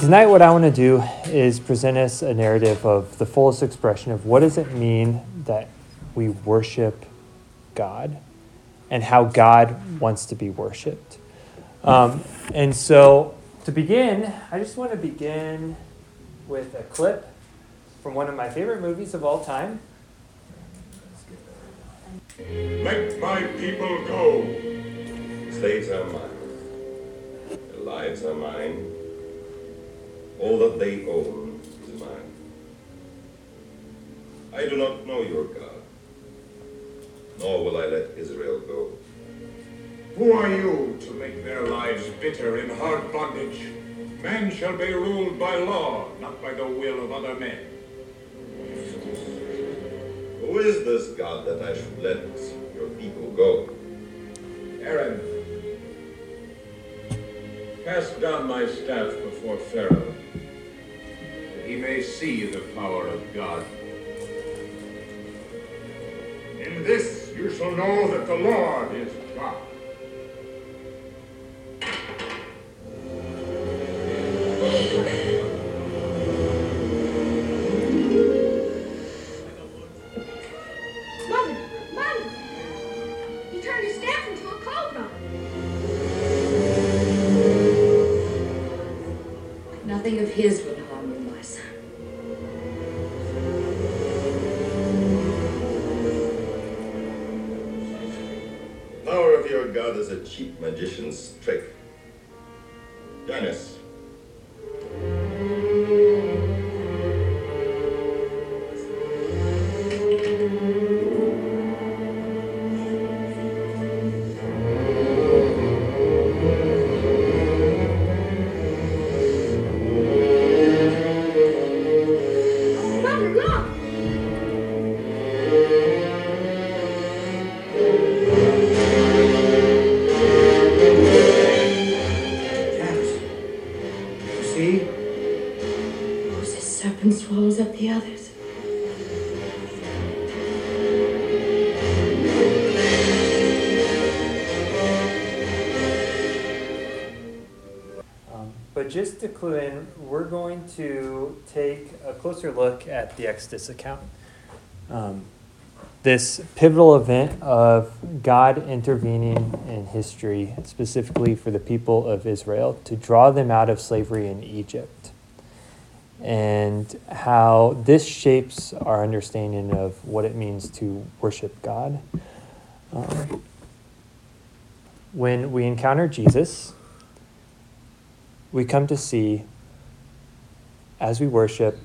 Tonight, what I want to do is present us a narrative of the fullest expression of what does it mean that we worship God and how God wants to be worshiped. Um, and so, to begin, I just want to begin with a clip from one of my favorite movies of all time. Let my people go. Slaves are mine. Their lives are mine. All that they own is mine. I do not know your God, nor will I let Israel go. Who are you to make their lives bitter in hard bondage? Men shall be ruled by law, not by the will of other men. Who is this God that I should let your people go? Aaron, cast down my staff before Pharaoh, he may see the power of God. In this you shall know that the Lord is God. Closer look at the Exodus account. Um, this pivotal event of God intervening in history, specifically for the people of Israel, to draw them out of slavery in Egypt. And how this shapes our understanding of what it means to worship God. Um, when we encounter Jesus, we come to see as we worship,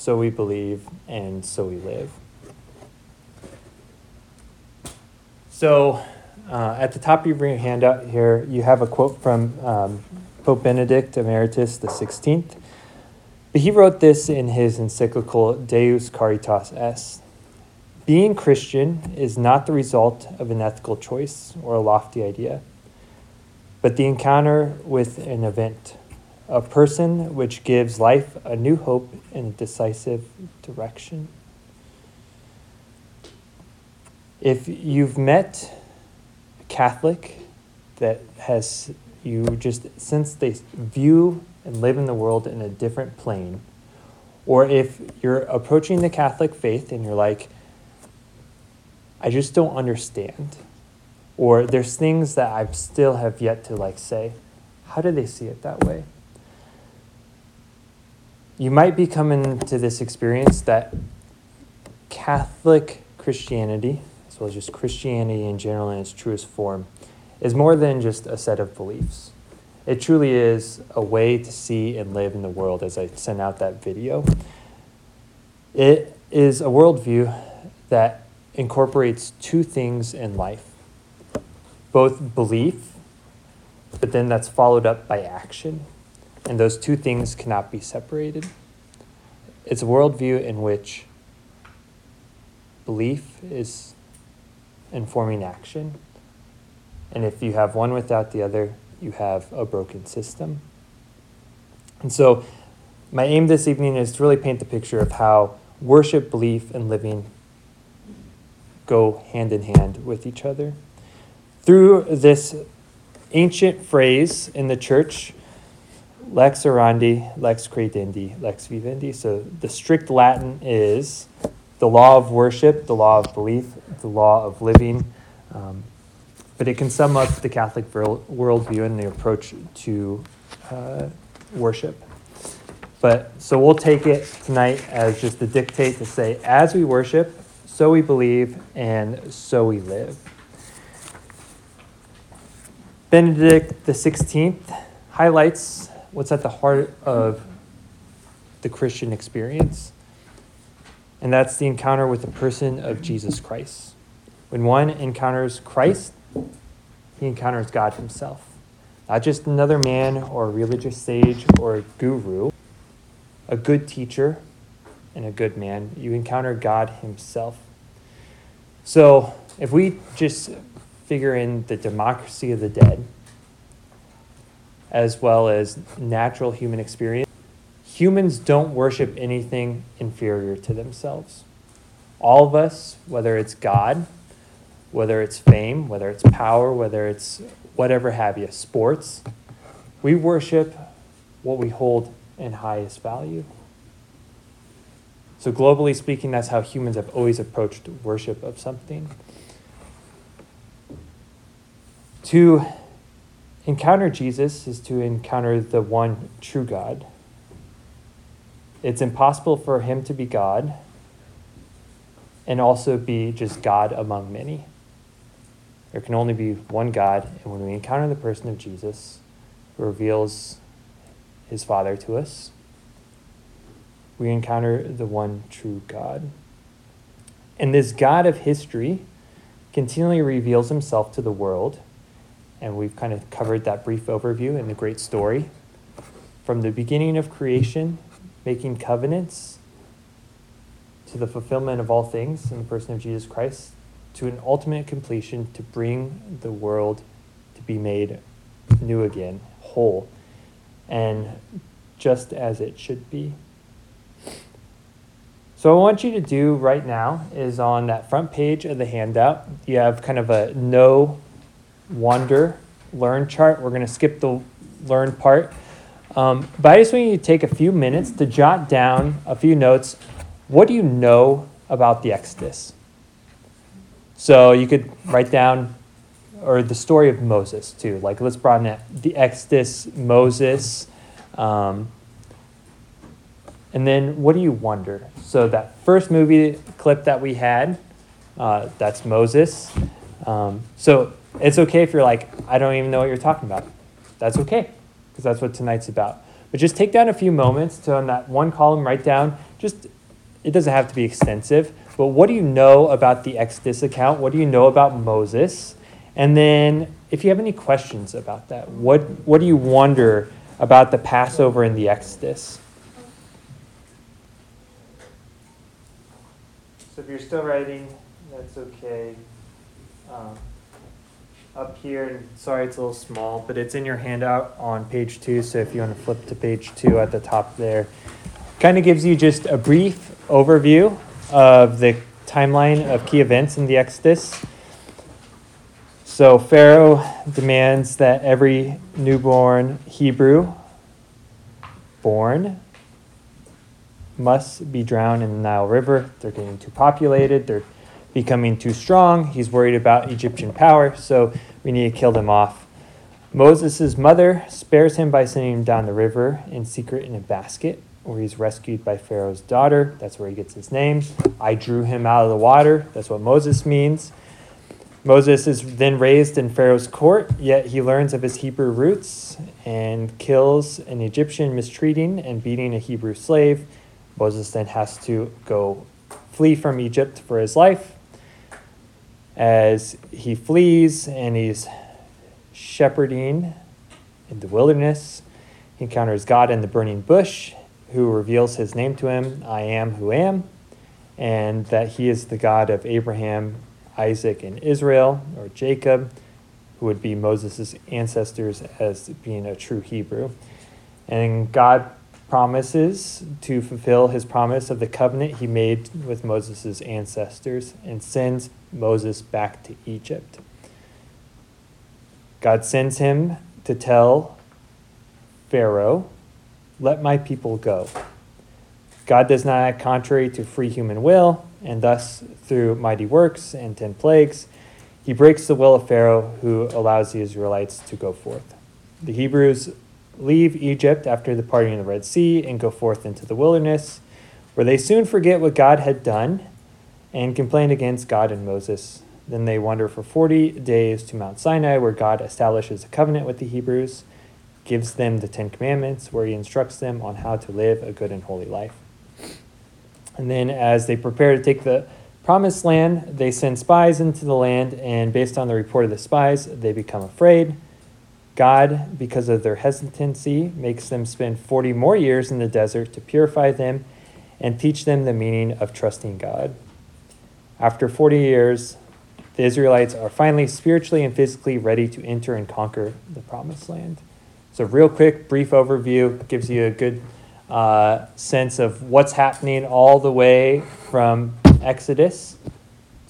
so we believe, and so we live. So, uh, at the top of your handout here, you have a quote from um, Pope Benedict Emeritus the 16th. But he wrote this in his encyclical Deus Caritas Est. Being Christian is not the result of an ethical choice or a lofty idea but the encounter with an event, a person which gives life a new hope and a decisive direction. If you've met a Catholic that has you just since they view and live in the world in a different plane, or if you're approaching the Catholic faith and you're like, I just don't understand or there's things that I still have yet to like say. How do they see it that way? You might be coming to this experience that Catholic Christianity, as well as just Christianity in general in its truest form, is more than just a set of beliefs. It truly is a way to see and live in the world, as I sent out that video. It is a worldview that incorporates two things in life both belief, but then that's followed up by action. And those two things cannot be separated. It's a worldview in which belief is informing action. And if you have one without the other, you have a broken system. And so, my aim this evening is to really paint the picture of how worship, belief, and living go hand in hand with each other through this ancient phrase in the church lex orandi, lex credendi, lex vivendi. So the strict Latin is the law of worship, the law of belief, the law of living. Um, but it can sum up the Catholic worldview and the approach to uh, worship. But so we'll take it tonight as just the dictate to say, as we worship, so we believe, and so we live. Benedict the 16th highlights what's at the heart of the Christian experience, and that's the encounter with the person of Jesus Christ. When one encounters Christ, he encounters God himself. Not just another man or a religious sage or a guru, a good teacher and a good man. You encounter God himself. So if we just figure in the democracy of the dead, as well as natural human experience, humans don't worship anything inferior to themselves. All of us, whether it's God, whether it's fame, whether it's power, whether it's whatever have you, sports, we worship what we hold in highest value. So, globally speaking, that's how humans have always approached worship of something. To encounter Jesus is to encounter the one true God. It's impossible for him to be God and also be just God among many. There can only be one God, and when we encounter the person of Jesus, who reveals his Father to us, we encounter the one true God. And this God of history continually reveals himself to the world, and we've kind of covered that brief overview in the great story. From the beginning of creation, making covenants, to the fulfillment of all things in the person of Jesus Christ, to an ultimate completion to bring the world to be made new again, whole, and just as it should be. So, what I want you to do right now is on that front page of the handout, you have kind of a know, wonder, learn chart. We're going to skip the learn part. Um, but I just want you to take a few minutes to jot down a few notes. What do you know about the Exodus? So you could write down, or the story of Moses too. Like let's broaden it. The Exodus, Moses. Um, and then what do you wonder? So that first movie clip that we had, uh, that's Moses. Um, so it's okay if you're like, I don't even know what you're talking about. That's okay, because that's what tonight's about. But just take down a few moments to on that one column, write down just it doesn't have to be extensive, but what do you know about the Exodus account? What do you know about Moses? And then, if you have any questions about that, what, what do you wonder about the Passover and the Exodus? So, if you're still writing, that's okay. Um, up here, and sorry it's a little small, but it's in your handout on page two. So, if you want to flip to page two at the top there, kind of gives you just a brief overview of the timeline of key events in the Exodus. So, Pharaoh demands that every newborn Hebrew born must be drowned in the Nile River. They're getting too populated, they're becoming too strong. He's worried about Egyptian power, so we need to kill them off. Moses' mother spares him by sending him down the river in secret in a basket where he's rescued by Pharaoh's daughter. That's where he gets his name. I drew him out of the water. That's what Moses means. Moses is then raised in Pharaoh's court, yet he learns of his Hebrew roots and kills an Egyptian mistreating and beating a Hebrew slave. Moses then has to go flee from Egypt for his life. As he flees and he's shepherding in the wilderness, he encounters God in the burning bush who reveals his name to him, I am who am, and that he is the God of Abraham, Isaac, and Israel, or Jacob, who would be Moses' ancestors as being a true Hebrew. And God promises to fulfill his promise of the covenant he made with Moses' ancestors and sends Moses back to Egypt. God sends him to tell Pharaoh, Let my people go. God does not act contrary to free human will, and thus, through mighty works and ten plagues, he breaks the will of Pharaoh, who allows the Israelites to go forth. The Hebrews leave Egypt after the parting of the Red Sea and go forth into the wilderness, where they soon forget what God had done and complain against God and Moses. Then they wander for 40 days to Mount Sinai, where God establishes a covenant with the Hebrews, gives them the Ten Commandments, where he instructs them on how to live a good and holy life. And then, as they prepare to take the promised land, they send spies into the land, and based on the report of the spies, they become afraid. God, because of their hesitancy, makes them spend 40 more years in the desert to purify them and teach them the meaning of trusting God. After 40 years, the Israelites are finally spiritually and physically ready to enter and conquer the promised land. So, real quick, brief overview gives you a good uh, sense of what's happening all the way from Exodus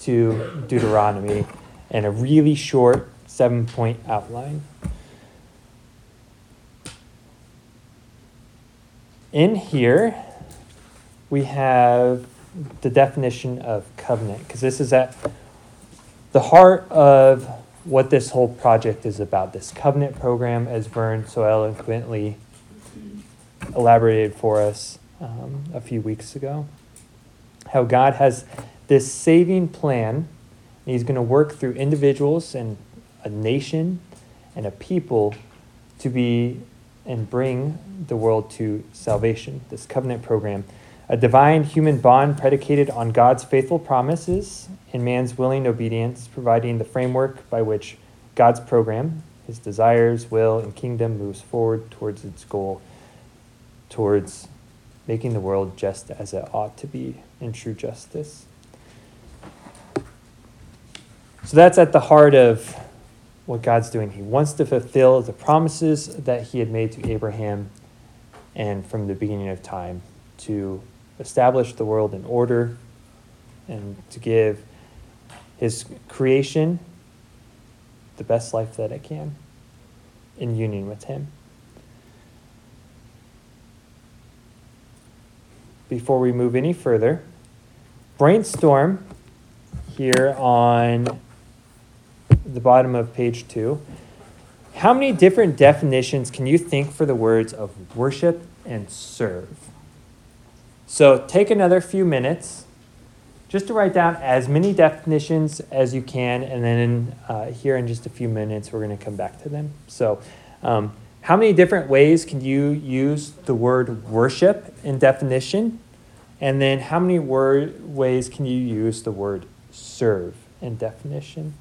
to Deuteronomy and a really short seven point outline. In here, we have the definition of covenant, because this is at the heart of what this whole project is about. This covenant program, as Vern so eloquently elaborated for us um, a few weeks ago. How God has this saving plan, and He's going to work through individuals and a nation and a people to be and bring the world to salvation. This covenant program a divine human bond predicated on God's faithful promises and man's willing obedience, providing the framework by which God's program, his desires, will, and kingdom moves forward towards its goal, towards making the world just as it ought to be in true justice. So that's at the heart of what God's doing. He wants to fulfill the promises that he had made to Abraham and from the beginning of time to establish the world in order and to give his creation the best life that it can in union with him. Before we move any further, brainstorm here on the bottom of page two. How many different definitions can you think for the words of worship and serve? So take another few minutes just to write down as many definitions as you can, and then uh, here in just a few minutes, we're going to come back to them. So, um, how many different ways can you use the word worship in definition? And then, how many word, ways can you use the word serve in definition?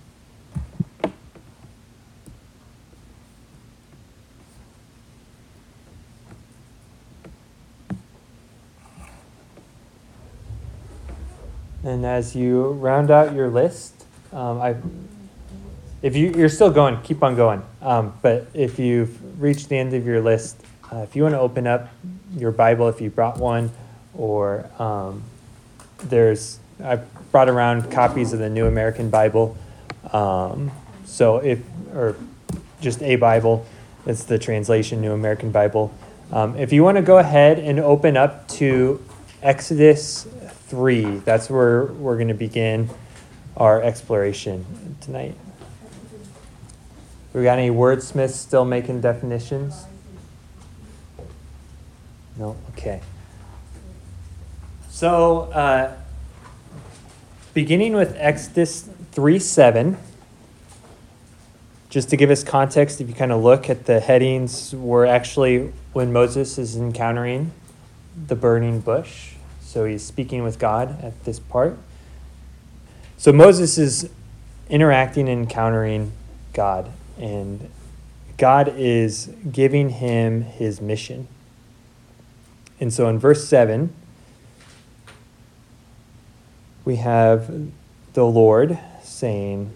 And as you round out your list, um, I, if you, you're still going, keep on going. Um, but if you've reached the end of your list, uh, if you want to open up your Bible, if you brought one, or um, there's, I brought around copies of the New American Bible. Um, so if, or just a Bible, it's the translation New American Bible. Um, if you want to go ahead and open up to Exodus 3. That's where we're going to begin our exploration tonight. We got any wordsmiths still making definitions? No? Okay. So, uh, beginning with Exodus 3 7, just to give us context, if you kind of look at the headings, we're actually when Moses is encountering the burning bush. So he's speaking with God at this part. So Moses is interacting and encountering God, and God is giving him his mission. And so in verse 7, we have the Lord saying,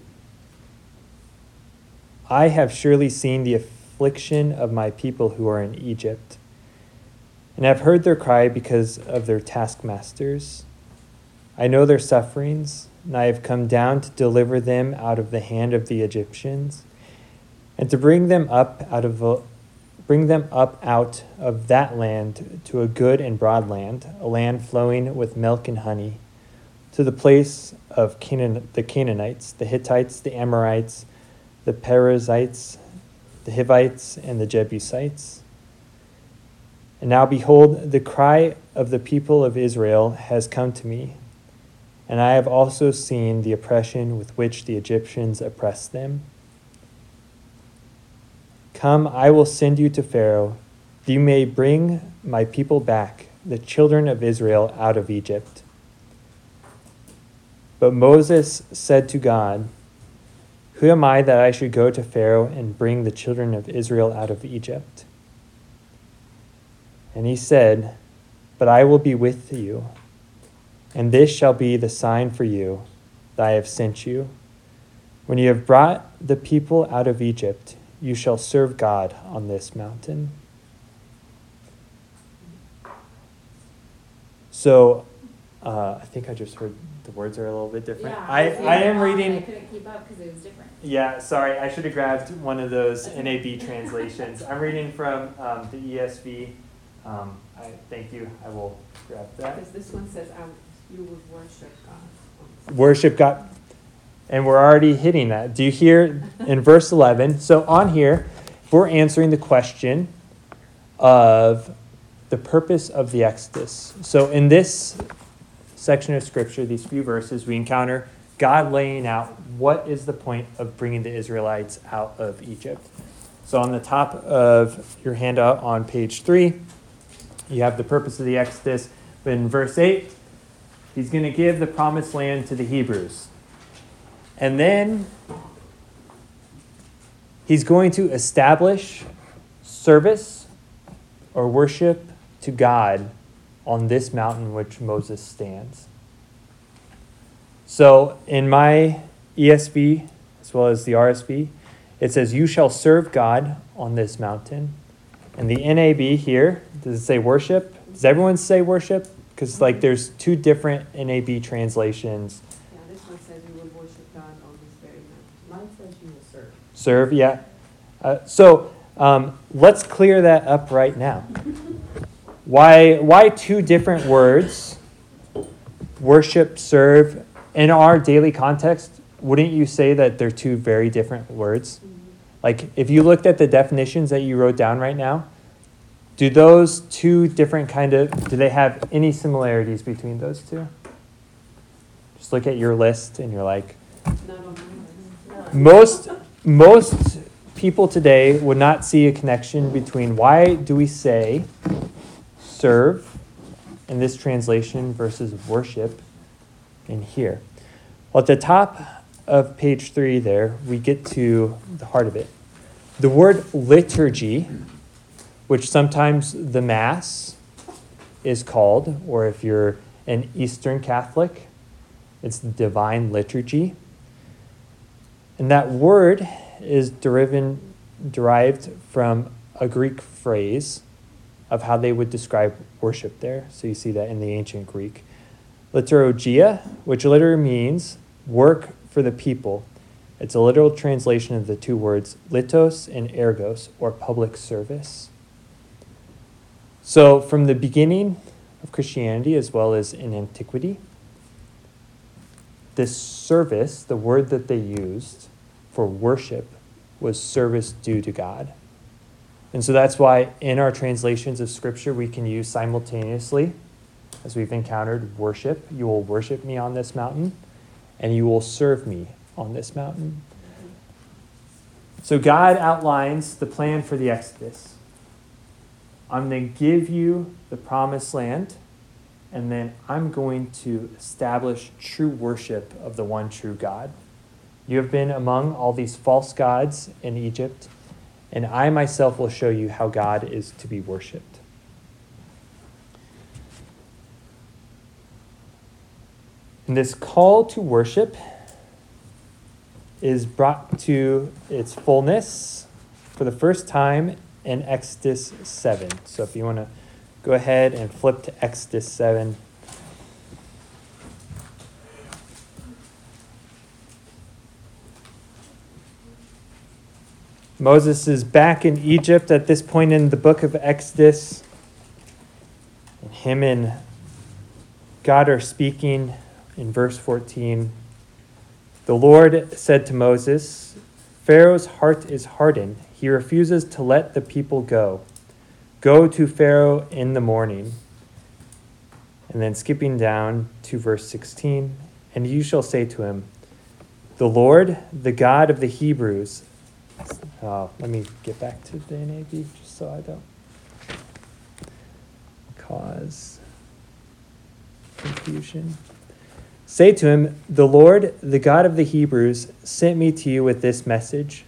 I have surely seen the affliction of my people who are in Egypt and I have heard their cry because of their taskmasters. I know their sufferings, and I have come down to deliver them out of the hand of the Egyptians, and to bring them up out of a, bring them up out of that land to a good and broad land, a land flowing with milk and honey, to the place of Canaan, the Canaanites, the Hittites, the Amorites, the Perizzites, the Hivites, and the Jebusites. And now behold, the cry of the people of Israel has come to me, and I have also seen the oppression with which the Egyptians oppress them. Come, I will send you to Pharaoh, that you may bring my people back, the children of Israel, out of Egypt. But Moses said to God, Who am I that I should go to Pharaoh and bring the children of Israel out of Egypt? And he said, But I will be with you, and this shall be the sign for you that I have sent you. When you have brought the people out of Egypt, you shall serve God on this mountain. So, uh, I think I just heard the words are a little bit different. Yeah, I, I am reading. I couldn't keep up because it was different. Yeah, sorry, I should have grabbed one of those NAB translations. I'm reading from um, the ESV. Um, I thank you. I will grab that. Because this one says, um, you would worship God. Worship God. And we're already hitting that. Do you hear in verse 11? So on here, we're answering the question of the purpose of the Exodus. So in this section of scripture, these few verses, we encounter God laying out what is the point of bringing the Israelites out of Egypt. So on the top of your handout on page 3, you have the purpose of the Exodus. But in verse 8, he's going to give the promised land to the Hebrews. And then he's going to establish service or worship to God on this mountain which Moses stands. So in my ESV, as well as the RSV, it says, You shall serve God on this mountain. And the NAB here, does it say worship? Does everyone say worship? Because like there's two different NAB translations. Yeah, this one says you will worship God on this very mountain. Mine says you will serve. Serve, yeah. Uh, so um, let's clear that up right now. Why, why two different words? Worship, serve. In our daily context, wouldn't you say that they're two very different words? Like, if you looked at the definitions that you wrote down right now, do those two different kind of, do they have any similarities between those two? Just look at your list and you're like, most most people today would not see a connection between why do we say serve in this translation versus worship in here. Well, at the top of page three, there we get to the heart of it. The word liturgy, which sometimes the Mass is called, or if you're an Eastern Catholic, it's the Divine Liturgy. And that word is derived, derived from a Greek phrase of how they would describe worship there. So you see that in the ancient Greek. Liturgia, which literally means work for the people. It's a literal translation of the two words litos and ergos, or public service. So from the beginning of Christianity as well as in antiquity, this service, the word that they used for worship, was service due to God. And so that's why in our translations of Scripture, we can use simultaneously, as we've encountered, worship. You will worship me on this mountain, and you will serve me on this mountain. So God outlines the plan for the Exodus. I'm going to give you the promised land and then I'm going to establish true worship of the one true God. You have been among all these false gods in Egypt, and I myself will show you how God is to be worshiped. And this call to worship is brought to its fullness for the first time in Exodus 7. So if you want to go ahead and flip to Exodus 7. Moses is back in Egypt at this point in the book of Exodus. And him and God are speaking in verse 14. The Lord said to Moses, Pharaoh's heart is hardened. He refuses to let the people go. Go to Pharaoh in the morning. And then skipping down to verse 16, and you shall say to him, The Lord, the God of the Hebrews, uh, let me get back to the NAB just so I don't cause confusion. Say to him, The Lord, the God of the Hebrews, sent me to you with this message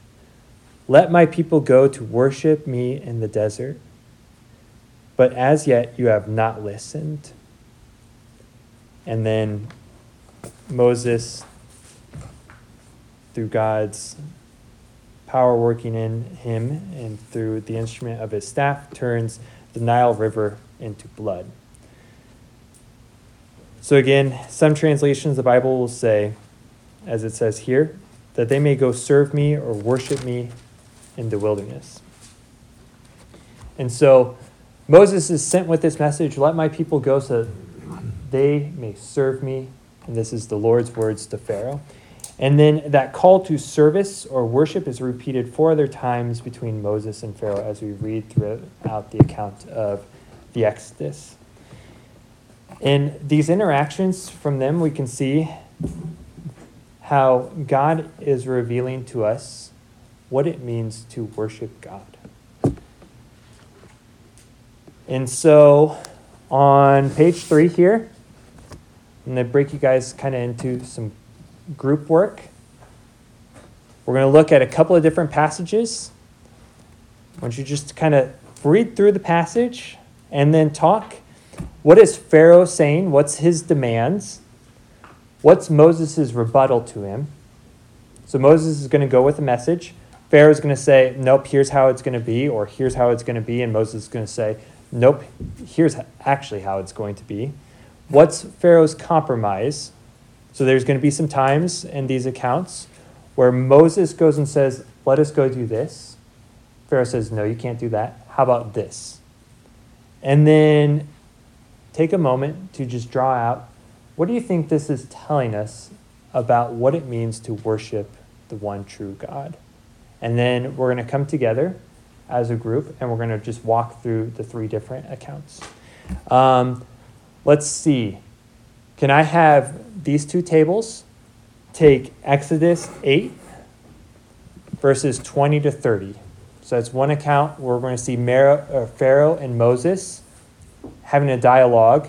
Let my people go to worship me in the desert. But as yet you have not listened. And then Moses, through God's power working in him and through the instrument of his staff, turns the Nile River into blood. So, again, some translations the Bible will say, as it says here, that they may go serve me or worship me in the wilderness. And so, Moses is sent with this message let my people go so that they may serve me. And this is the Lord's words to Pharaoh. And then that call to service or worship is repeated four other times between Moses and Pharaoh as we read throughout the account of the Exodus. In these interactions from them, we can see how God is revealing to us what it means to worship God. And so on page three here, I'm going to break you guys kind of into some group work. We're going to look at a couple of different passages. I want you just kind of read through the passage and then talk. What is Pharaoh saying? What's his demands? What's Moses' rebuttal to him? So Moses is going to go with a message. Pharaoh is going to say, Nope, here's how it's going to be, or here's how it's going to be. And Moses is going to say, Nope, here's actually how it's going to be. What's Pharaoh's compromise? So there's going to be some times in these accounts where Moses goes and says, Let us go do this. Pharaoh says, No, you can't do that. How about this? And then take a moment to just draw out what do you think this is telling us about what it means to worship the one true God? And then we're going to come together as a group and we're going to just walk through the three different accounts. Um, let's see. Can I have these two tables take Exodus 8, verses 20 to 30? So that's one account where we're going to see uh, Pharaoh and Moses having a dialogue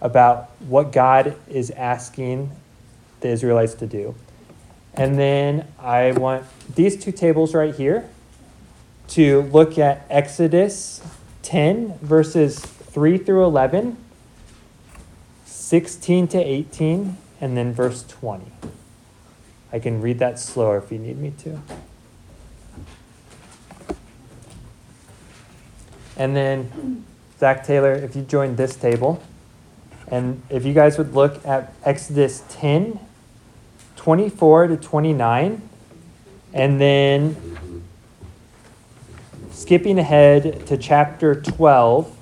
about what God is asking the Israelites to do. And then I want these two tables right here to look at Exodus 10, verses 3 through 11, 16 to 18, and then verse 20. I can read that slower if you need me to. And then, Zach Taylor, if you join this table, and if you guys would look at Exodus 10, 24 to 29, and then skipping ahead to chapter 12,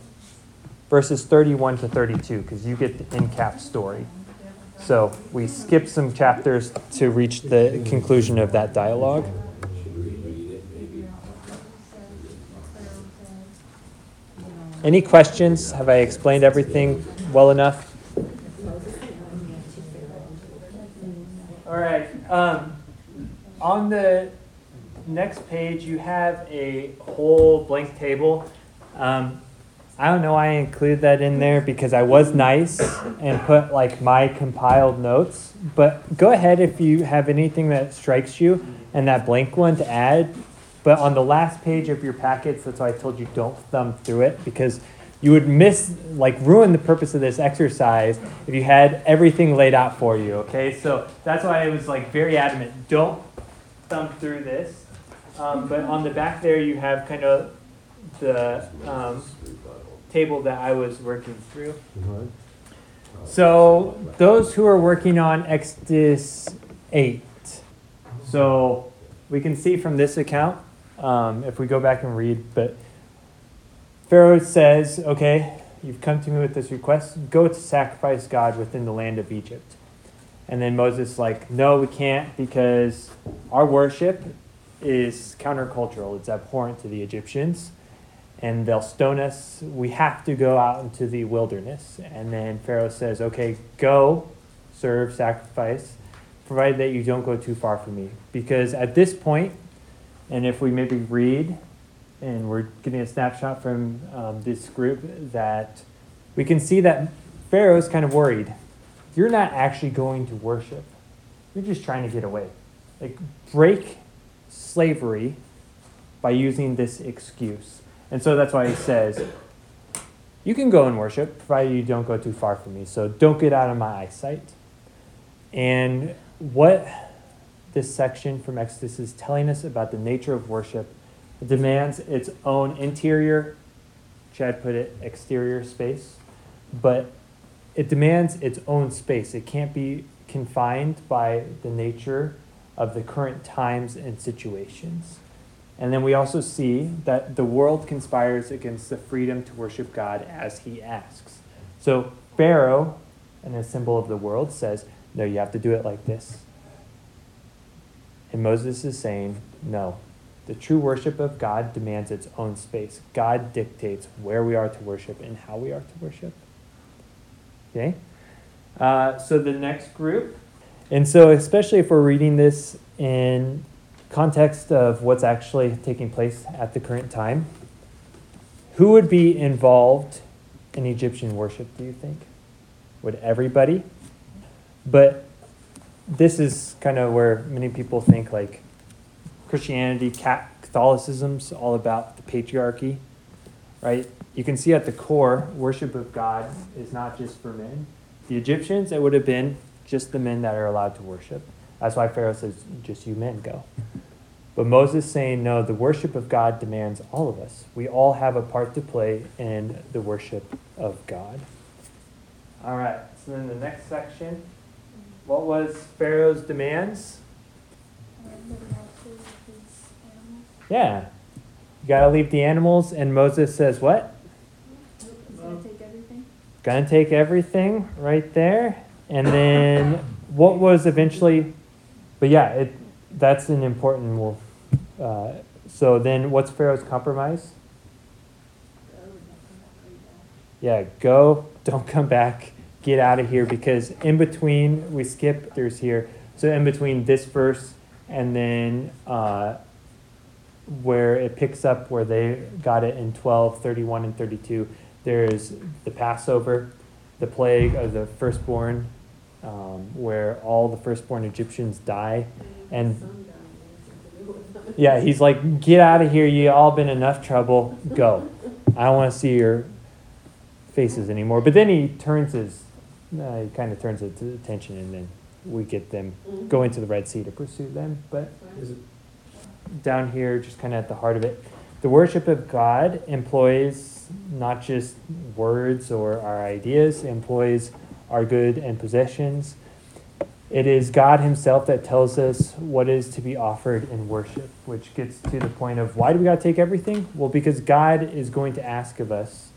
verses 31 to 32, because you get the in cap story. So we skip some chapters to reach the conclusion of that dialogue. Any questions? Have I explained everything well enough? All right. Um, on the next page, you have a whole blank table. Um, I don't know why I included that in there because I was nice and put like my compiled notes. But go ahead if you have anything that strikes you and that blank one to add. But on the last page of your packets, that's why I told you don't thumb through it because you would miss, like, ruin the purpose of this exercise if you had everything laid out for you, okay? So that's why I was, like, very adamant don't thumb through this. Um, but on the back there, you have kind of the um, table that I was working through. So those who are working on Exodus 8. So we can see from this account, um, if we go back and read, but Pharaoh says, Okay, you've come to me with this request, go to sacrifice God within the land of Egypt. And then Moses like, No, we can't because our worship is countercultural, it's abhorrent to the Egyptians. And they'll stone us. We have to go out into the wilderness. And then Pharaoh says, Okay, go serve, sacrifice, provided that you don't go too far from me. Because at this point, and if we maybe read, and we're getting a snapshot from um, this group, that we can see that Pharaoh's kind of worried. You're not actually going to worship, you're just trying to get away. Like, break slavery by using this excuse. And so that's why he says, You can go and worship, provided you don't go too far from me. So don't get out of my eyesight. And what this section from Exodus is telling us about the nature of worship it demands its own interior, Chad put it, exterior space, but it demands its own space. It can't be confined by the nature of the current times and situations. And then we also see that the world conspires against the freedom to worship God as he asks. So Pharaoh, and a symbol of the world, says, No, you have to do it like this. And Moses is saying, No. The true worship of God demands its own space. God dictates where we are to worship and how we are to worship. Okay? Uh, so the next group, and so especially if we're reading this in context of what's actually taking place at the current time, who would be involved in Egyptian worship, do you think? Would everybody? But this is kind of where many people think like Christianity, Catholicism's all about the patriarchy, right? You can see at the core, worship of God is not just for men. The Egyptians, it would have been just the men that are allowed to worship. That's why Pharaoh says, just you men go. But Moses saying, no, the worship of God demands all of us. We all have a part to play in the worship of God. All right, so then the next section. What was Pharaoh's demands? Yeah. You got to leave the animals. And Moses says, what? Gonna take everything? Gonna take everything right there. And then what was eventually, but yeah, it, that's an important move. Uh, so then what's Pharaoh's compromise? Yeah, go, don't come back, get out of here because in between, we skip, there's here. So in between this verse and then uh, where it picks up where they got it in 12, 31, and 32, there's the Passover, the plague of the firstborn, um, where all the firstborn Egyptians die. And yeah, he's like, get out of here. You all been enough trouble. Go. I don't want to see your faces anymore. But then he turns his, uh, he kind of turns his attention, and then we get them go into the Red Sea to pursue them. But down here, just kind of at the heart of it, the worship of God employs not just words or our ideas, it employs our good and possessions. It is God Himself that tells us what is to be offered in worship, which gets to the point of why do we got to take everything? Well, because God is going to ask of us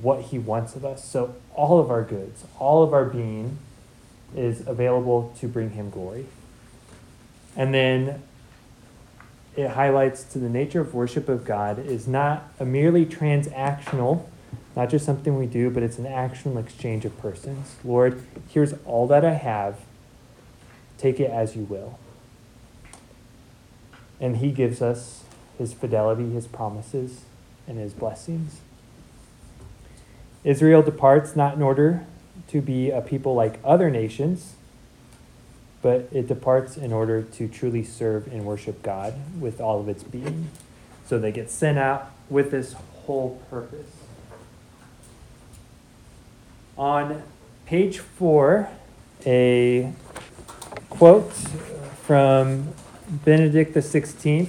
what He wants of us. So, all of our goods, all of our being is available to bring Him glory. And then it highlights to the nature of worship of God is not a merely transactional not just something we do, but it's an actual exchange of persons. Lord, here's all that I have. Take it as you will. And He gives us His fidelity, His promises, and His blessings. Israel departs not in order to be a people like other nations, but it departs in order to truly serve and worship God with all of its being. So they get sent out with this whole purpose. On page four, a quote from Benedict XVI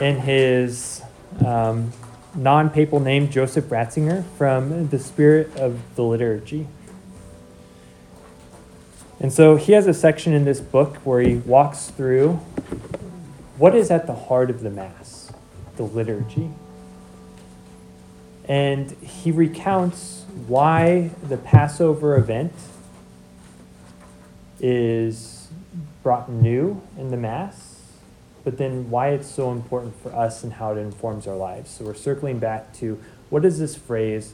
in his um, non papal name, Joseph Ratzinger, from The Spirit of the Liturgy. And so he has a section in this book where he walks through what is at the heart of the Mass? The liturgy. And he recounts why the Passover event is brought new in the Mass, but then why it's so important for us and how it informs our lives. So we're circling back to what does this phrase,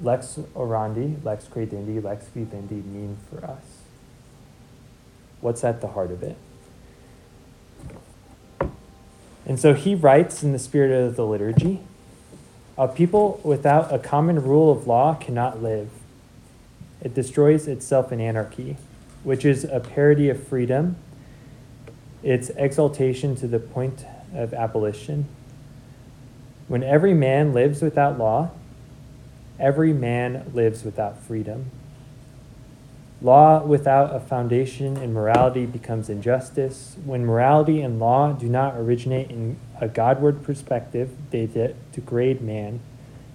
lex orandi, lex credendi, lex vivendi, mean for us? What's at the heart of it? And so he writes in the spirit of the liturgy a people without a common rule of law cannot live. It destroys itself in anarchy, which is a parody of freedom, its exaltation to the point of abolition. When every man lives without law, every man lives without freedom. Law without a foundation in morality becomes injustice. When morality and law do not originate in a Godward perspective, they de- degrade man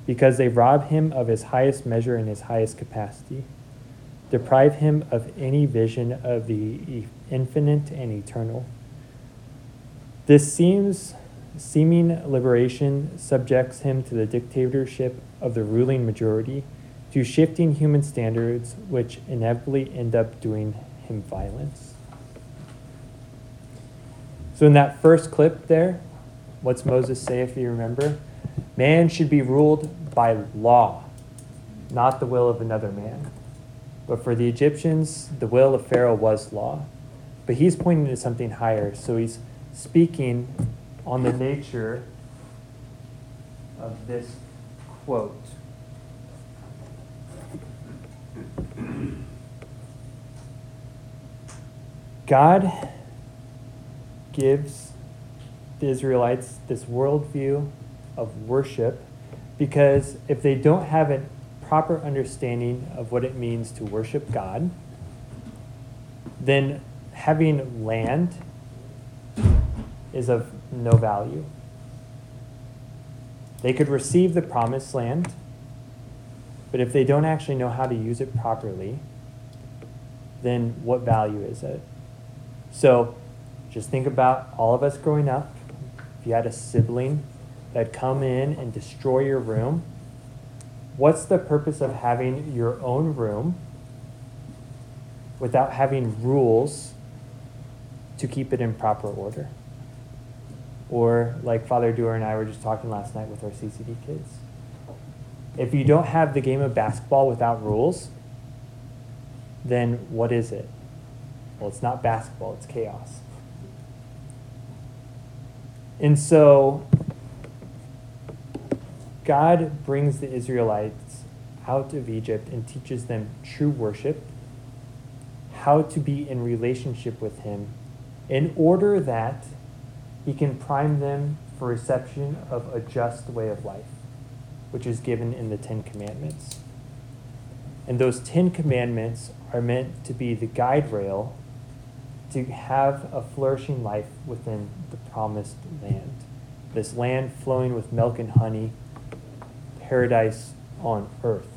because they rob him of his highest measure and his highest capacity, deprive him of any vision of the infinite and eternal. This seems seeming liberation subjects him to the dictatorship of the ruling majority to shifting human standards, which inevitably end up doing him violence. So, in that first clip there, what's Moses say, if you remember? Man should be ruled by law, not the will of another man. But for the Egyptians, the will of Pharaoh was law. But he's pointing to something higher. So he's speaking on the nature of this quote. God gives the Israelites this worldview of worship because if they don't have a proper understanding of what it means to worship God, then having land is of no value. They could receive the promised land, but if they don't actually know how to use it properly, then what value is it? So just think about all of us growing up. If you had a sibling that come in and destroy your room, what's the purpose of having your own room without having rules to keep it in proper order? Or like Father Dewar and I were just talking last night with our CCD kids. If you don't have the game of basketball without rules, then what is it? Well, it's not basketball, it's chaos. And so God brings the Israelites out of Egypt and teaches them true worship, how to be in relationship with Him, in order that He can prime them for reception of a just way of life, which is given in the Ten Commandments. And those Ten Commandments are meant to be the guide rail to have a flourishing life within the promised land. This land flowing with milk and honey, paradise on earth.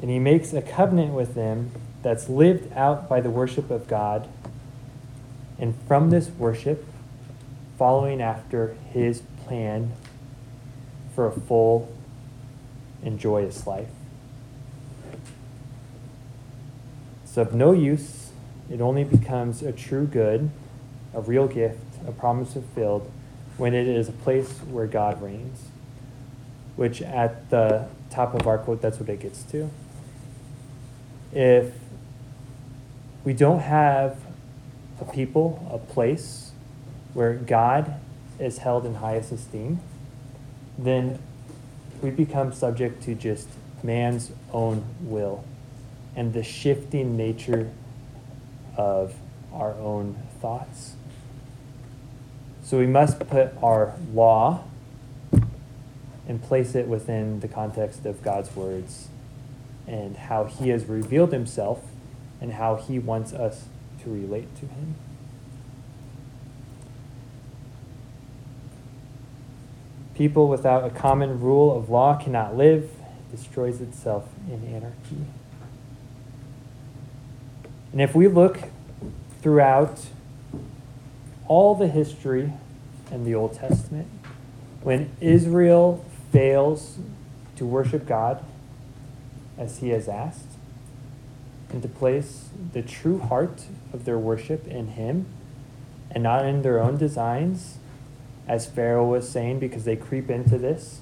And he makes a covenant with them that's lived out by the worship of God. And from this worship, following after his plan for a full and joyous life. It's of no use. It only becomes a true good, a real gift, a promise fulfilled when it is a place where God reigns. Which at the top of our quote, that's what it gets to. If we don't have a people, a place where God is held in highest esteem, then we become subject to just man's own will and the shifting nature of our own thoughts. So we must put our law and place it within the context of God's words and how He has revealed Himself and how He wants us to relate to Him. People without a common rule of law cannot live, destroys itself in anarchy. And if we look throughout all the history in the Old Testament, when Israel fails to worship God as he has asked, and to place the true heart of their worship in him and not in their own designs, as Pharaoh was saying, because they creep into this.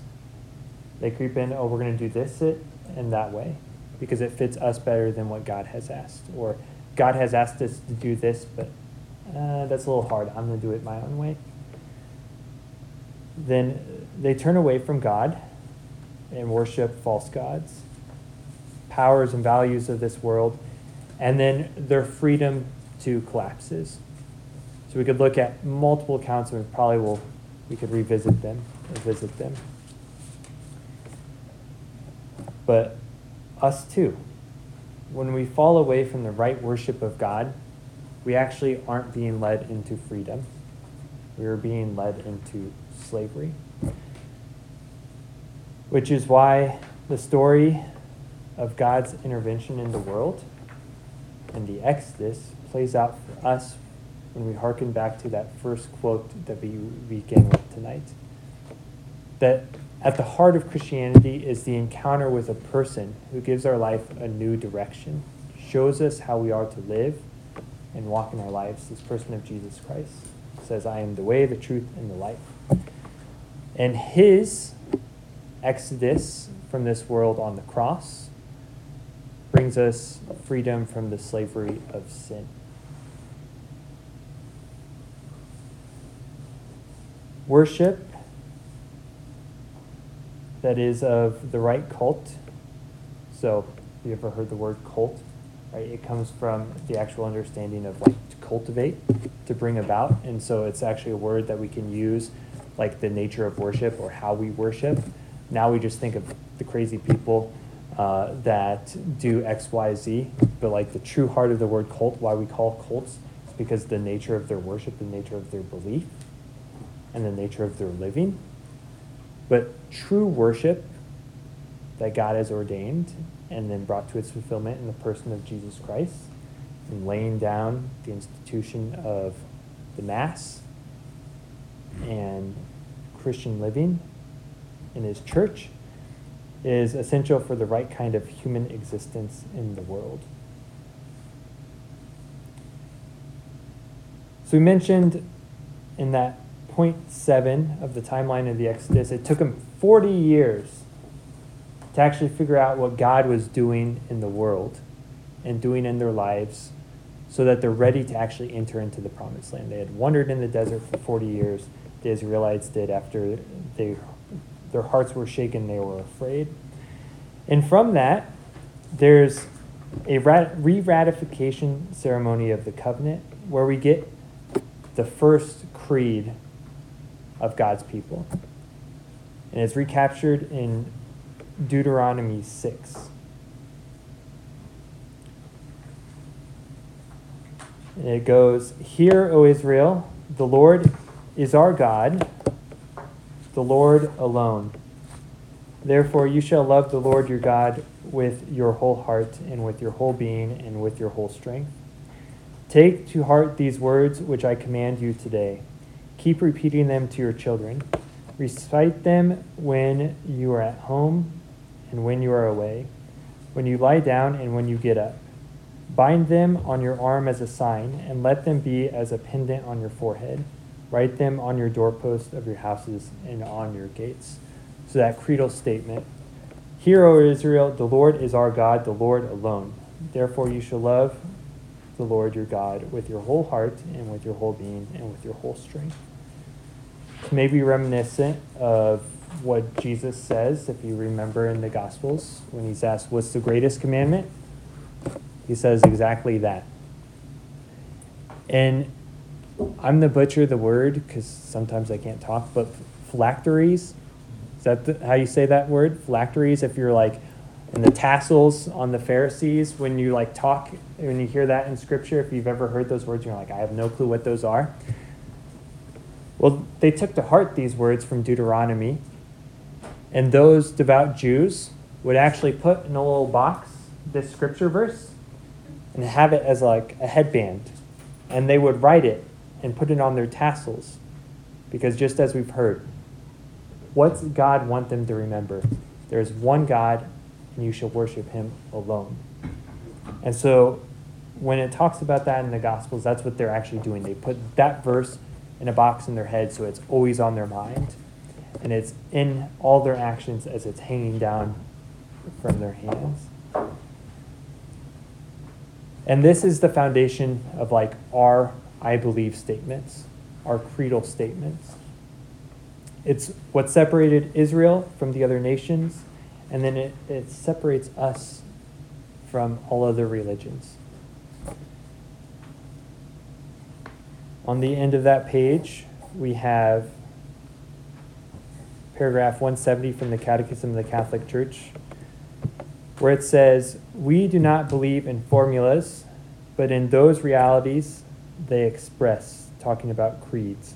They creep in, oh, we're going to do this it in that way because it fits us better than what God has asked. Or God has asked us to do this, but uh, that's a little hard. I'm going to do it my own way. Then they turn away from God and worship false gods, powers and values of this world, and then their freedom to collapses. So we could look at multiple accounts and we probably will we could revisit them or visit them. But us too. When we fall away from the right worship of God, we actually aren't being led into freedom. We are being led into slavery. Which is why the story of God's intervention in the world and the Exodus plays out for us when we hearken back to that first quote that we began with tonight. That at the heart of Christianity is the encounter with a person who gives our life a new direction, shows us how we are to live and walk in our lives. This person of Jesus Christ says, I am the way, the truth, and the life. And his exodus from this world on the cross brings us freedom from the slavery of sin. Worship that is of the right cult. So, you ever heard the word cult? Right? It comes from the actual understanding of like to cultivate, to bring about. And so it's actually a word that we can use like the nature of worship or how we worship. Now we just think of the crazy people uh, that do X, Y, Z, but like the true heart of the word cult, why we call cults, is because the nature of their worship, the nature of their belief, and the nature of their living. But true worship that God has ordained and then brought to its fulfillment in the person of Jesus Christ and laying down the institution of the Mass and Christian living in his church is essential for the right kind of human existence in the world. So we mentioned in that point seven of the timeline of the Exodus, it took them 40 years to actually figure out what God was doing in the world and doing in their lives so that they're ready to actually enter into the promised land. They had wandered in the desert for 40 years. The Israelites did after they, their hearts were shaken, they were afraid. And from that, there's a re ratification ceremony of the covenant where we get the first creed of God's people. And it's recaptured in Deuteronomy 6. And it goes, Hear, O Israel, the Lord is our God, the Lord alone. Therefore, you shall love the Lord your God with your whole heart, and with your whole being, and with your whole strength. Take to heart these words which I command you today. Keep repeating them to your children. Recite them when you are at home and when you are away, when you lie down and when you get up. Bind them on your arm as a sign, and let them be as a pendant on your forehead. Write them on your doorposts of your houses and on your gates. So that creedal statement Hear, O Israel, the Lord is our God, the Lord alone. Therefore, you shall love the Lord your God with your whole heart and with your whole being and with your whole strength maybe reminiscent of what Jesus says, if you remember in the Gospels, when he's asked, What's the greatest commandment? He says exactly that. And I'm the butcher of the word because sometimes I can't talk, but phylacteries, is that the, how you say that word? Phylacteries, if you're like, and the tassels on the Pharisees, when you like talk, when you hear that in scripture, if you've ever heard those words, you're like, I have no clue what those are. Well, they took to heart these words from Deuteronomy, and those devout Jews would actually put in a little box this scripture verse and have it as like a headband. And they would write it and put it on their tassels. Because just as we've heard, what's God want them to remember? There is one God, and you shall worship him alone. And so when it talks about that in the Gospels, that's what they're actually doing. They put that verse in a box in their head so it's always on their mind. And it's in all their actions as it's hanging down from their hands. And this is the foundation of like our I believe statements, our creedal statements. It's what separated Israel from the other nations, and then it, it separates us from all other religions. On the end of that page, we have paragraph 170 from the Catechism of the Catholic Church, where it says, We do not believe in formulas, but in those realities they express, talking about creeds,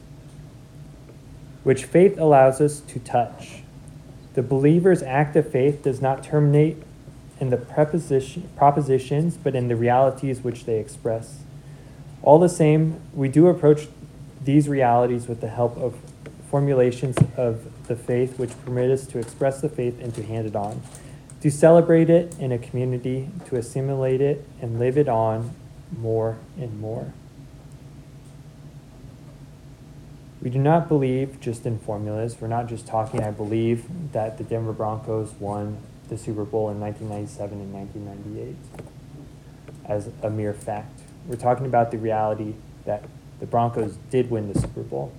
which faith allows us to touch. The believer's act of faith does not terminate in the preposition, propositions, but in the realities which they express. All the same, we do approach these realities with the help of formulations of the faith which permit us to express the faith and to hand it on, to celebrate it in a community, to assimilate it and live it on more and more. We do not believe just in formulas. We're not just talking, I believe that the Denver Broncos won the Super Bowl in 1997 and 1998 as a mere fact. We're talking about the reality that the Broncos did win the Super Bowl.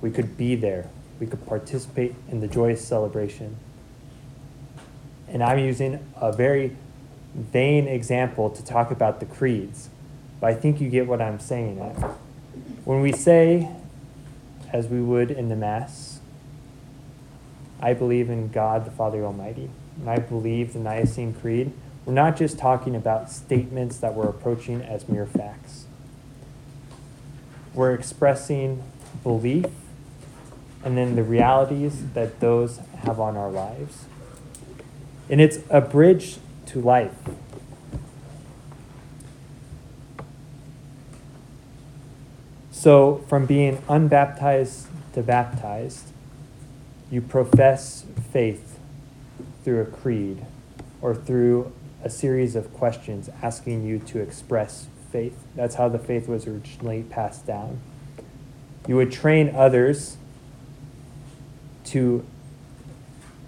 We could be there, we could participate in the joyous celebration. And I'm using a very vain example to talk about the creeds, but I think you get what I'm saying. When we say, as we would in the Mass, I believe in God the Father Almighty, and I believe the Nicene Creed, we're not just talking about statements that we're approaching as mere facts. We're expressing belief and then the realities that those have on our lives. And it's a bridge to life. So, from being unbaptized to baptized, you profess faith through a creed or through a series of questions asking you to express faith. That's how the faith was originally passed down. You would train others to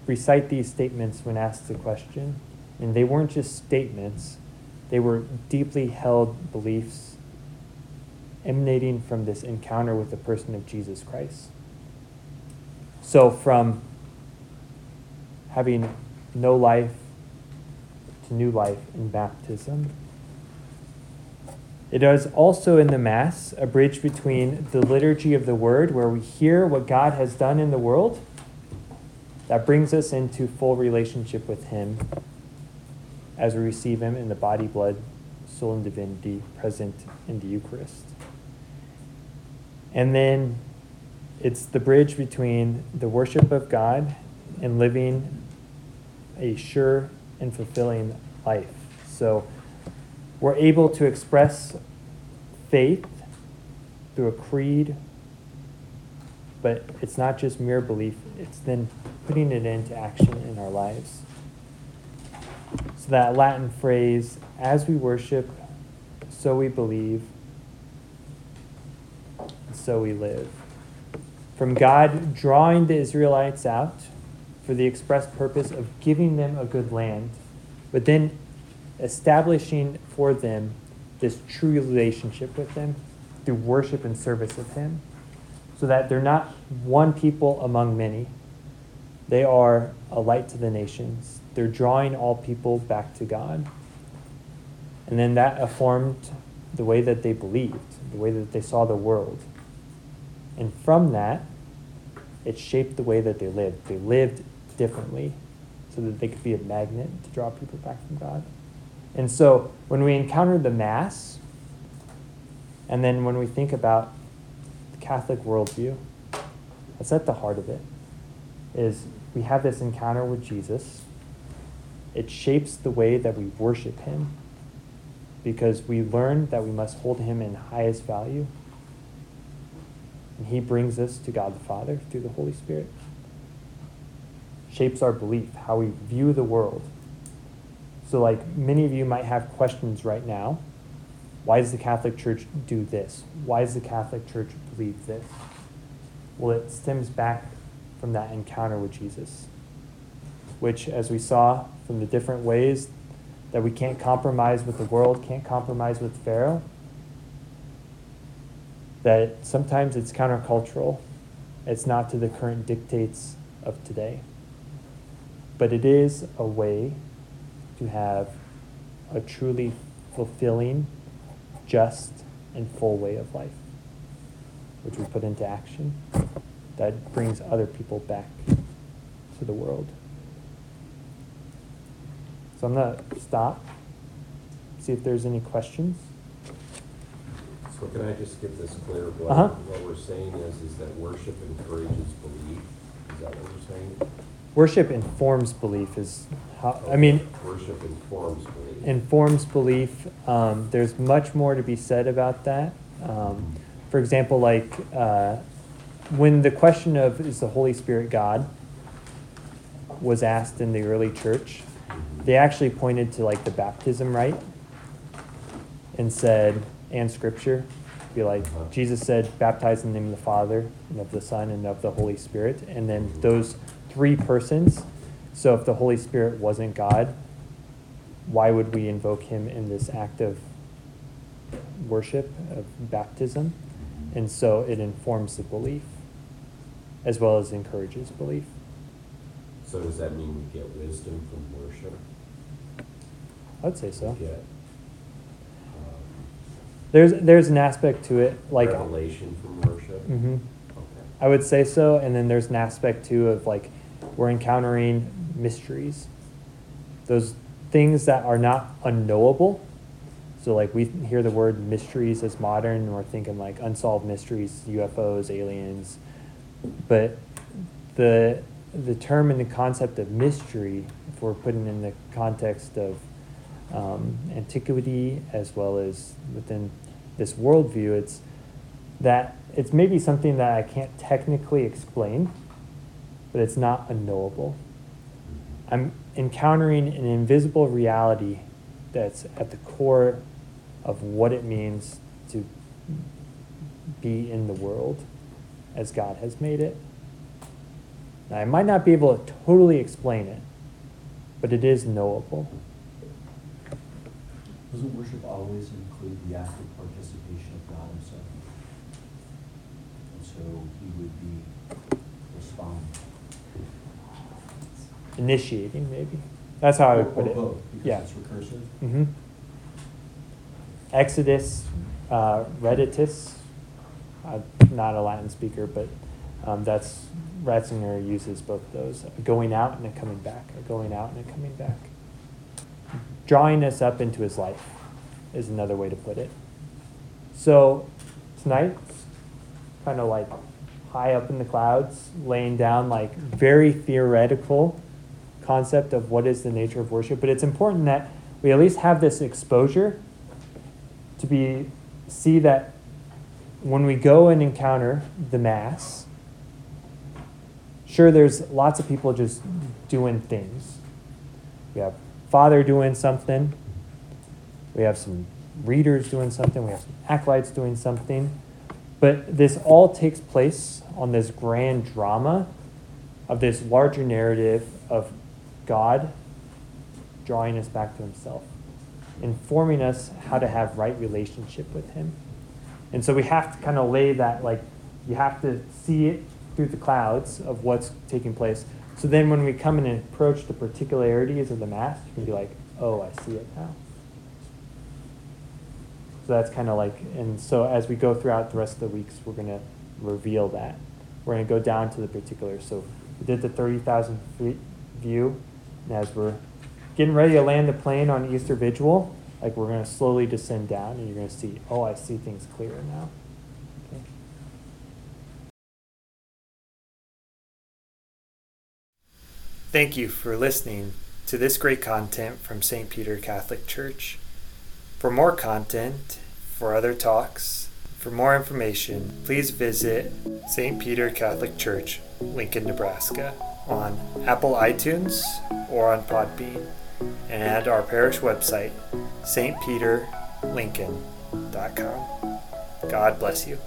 recite these statements when asked a question. And they weren't just statements, they were deeply held beliefs emanating from this encounter with the person of Jesus Christ. So, from having no life to new life in baptism. It is also in the Mass a bridge between the liturgy of the Word, where we hear what God has done in the world, that brings us into full relationship with Him as we receive Him in the body, blood, soul, and divinity present in the Eucharist. And then it's the bridge between the worship of God and living a sure and fulfilling life. So we're able to express faith through a creed, but it's not just mere belief, it's then putting it into action in our lives. So that Latin phrase, as we worship, so we believe, so we live. From God drawing the Israelites out for the express purpose of giving them a good land, but then establishing for them this true relationship with Him through worship and service of Him, so that they're not one people among many. They are a light to the nations. They're drawing all people back to God. And then that informed the way that they believed, the way that they saw the world. And from that, it shaped the way that they lived. They lived differently so that they could be a magnet to draw people back from God. And so when we encounter the Mass, and then when we think about the Catholic worldview, that's at the heart of it, is we have this encounter with Jesus. It shapes the way that we worship him because we learn that we must hold him in highest value. And he brings us to God the Father through the Holy Spirit. Shapes our belief, how we view the world. So, like many of you might have questions right now. Why does the Catholic Church do this? Why does the Catholic Church believe this? Well, it stems back from that encounter with Jesus, which, as we saw from the different ways that we can't compromise with the world, can't compromise with Pharaoh, that sometimes it's countercultural. It's not to the current dictates of today. But it is a way to have a truly fulfilling, just, and full way of life, which we put into action that brings other people back to the world. So I'm going to stop, see if there's any questions. So can I just get this clear? What, Uh-huh. what we're saying is, is that worship encourages belief? Is that what we're saying? Worship informs belief, is how, I mean, Worship informs belief. informs belief. Um, there's much more to be said about that. Um, for example, like uh, when the question of is the Holy Spirit God was asked in the early church, they actually pointed to like the baptism rite and said, and scripture, be like, Jesus said, baptize in the name of the Father and of the Son and of the Holy Spirit. And then those three persons. So if the Holy Spirit wasn't God, why would we invoke him in this act of worship, of baptism? And so it informs the belief as well as encourages belief. So does that mean we get wisdom from worship? I would say so. Get There's there's an aspect to it, like revelation from worship? hmm Okay. I would say so. And then there's an aspect too of like we're encountering mysteries, those things that are not unknowable. So like we hear the word mysteries as modern, and we're thinking like unsolved mysteries, UFOs, aliens, but the the term and the concept of mystery, if we're putting in the context of um, antiquity as well as within this worldview, it's that it's maybe something that I can't technically explain, but it's not unknowable. I'm encountering an invisible reality that's at the core of what it means to be in the world as God has made it. Now, I might not be able to totally explain it, but it is knowable. Doesn't worship always include the active participation of God himself? And so he would be responding. Initiating, maybe. That's how I would Or- put or it. both, Yeah. Because it's recursive. hmm Exitus, uh, Reditus. I'm not a Latin speaker, but um, that's Ratzinger uses both those: a going out and a coming back, a going out and a coming back. Drawing us up into His life is another way to put it. So tonight, kind of like high up in the clouds, laying down like very theoretical concept of what is the nature of worship, but it's important that we at least have this exposure to be see that when we go and encounter the mass, sure there's lots of people just doing things. We have Father doing something. We have some readers doing something. We have some acolytes doing something. But this all takes place on this grand drama of this larger narrative of God drawing us back to Himself, informing us how to have right relationship with Him. And so we have to kind of lay that, like, you have to see it through the clouds of what's taking place. So then when we come and approach the particularities of the Mass, you can be like, oh, I see it now. So that's kind of like, and so as we go throughout the rest of the weeks, we're going to reveal that. We're going to go down to the particulars. So we did the 30,000 feet view, and as we're getting ready to land the plane on Easter Vigil, like we're going to slowly descend down, and you're going to see, oh, I see things clearer now. Okay. Thank you for listening to this great content from St. Peter Catholic Church. For more content, for other talks, for more information, please visit St. Peter Catholic Church, Lincoln, Nebraska on Apple iTunes or on Podbean and our parish website, stpeterlincoln.com. God bless you.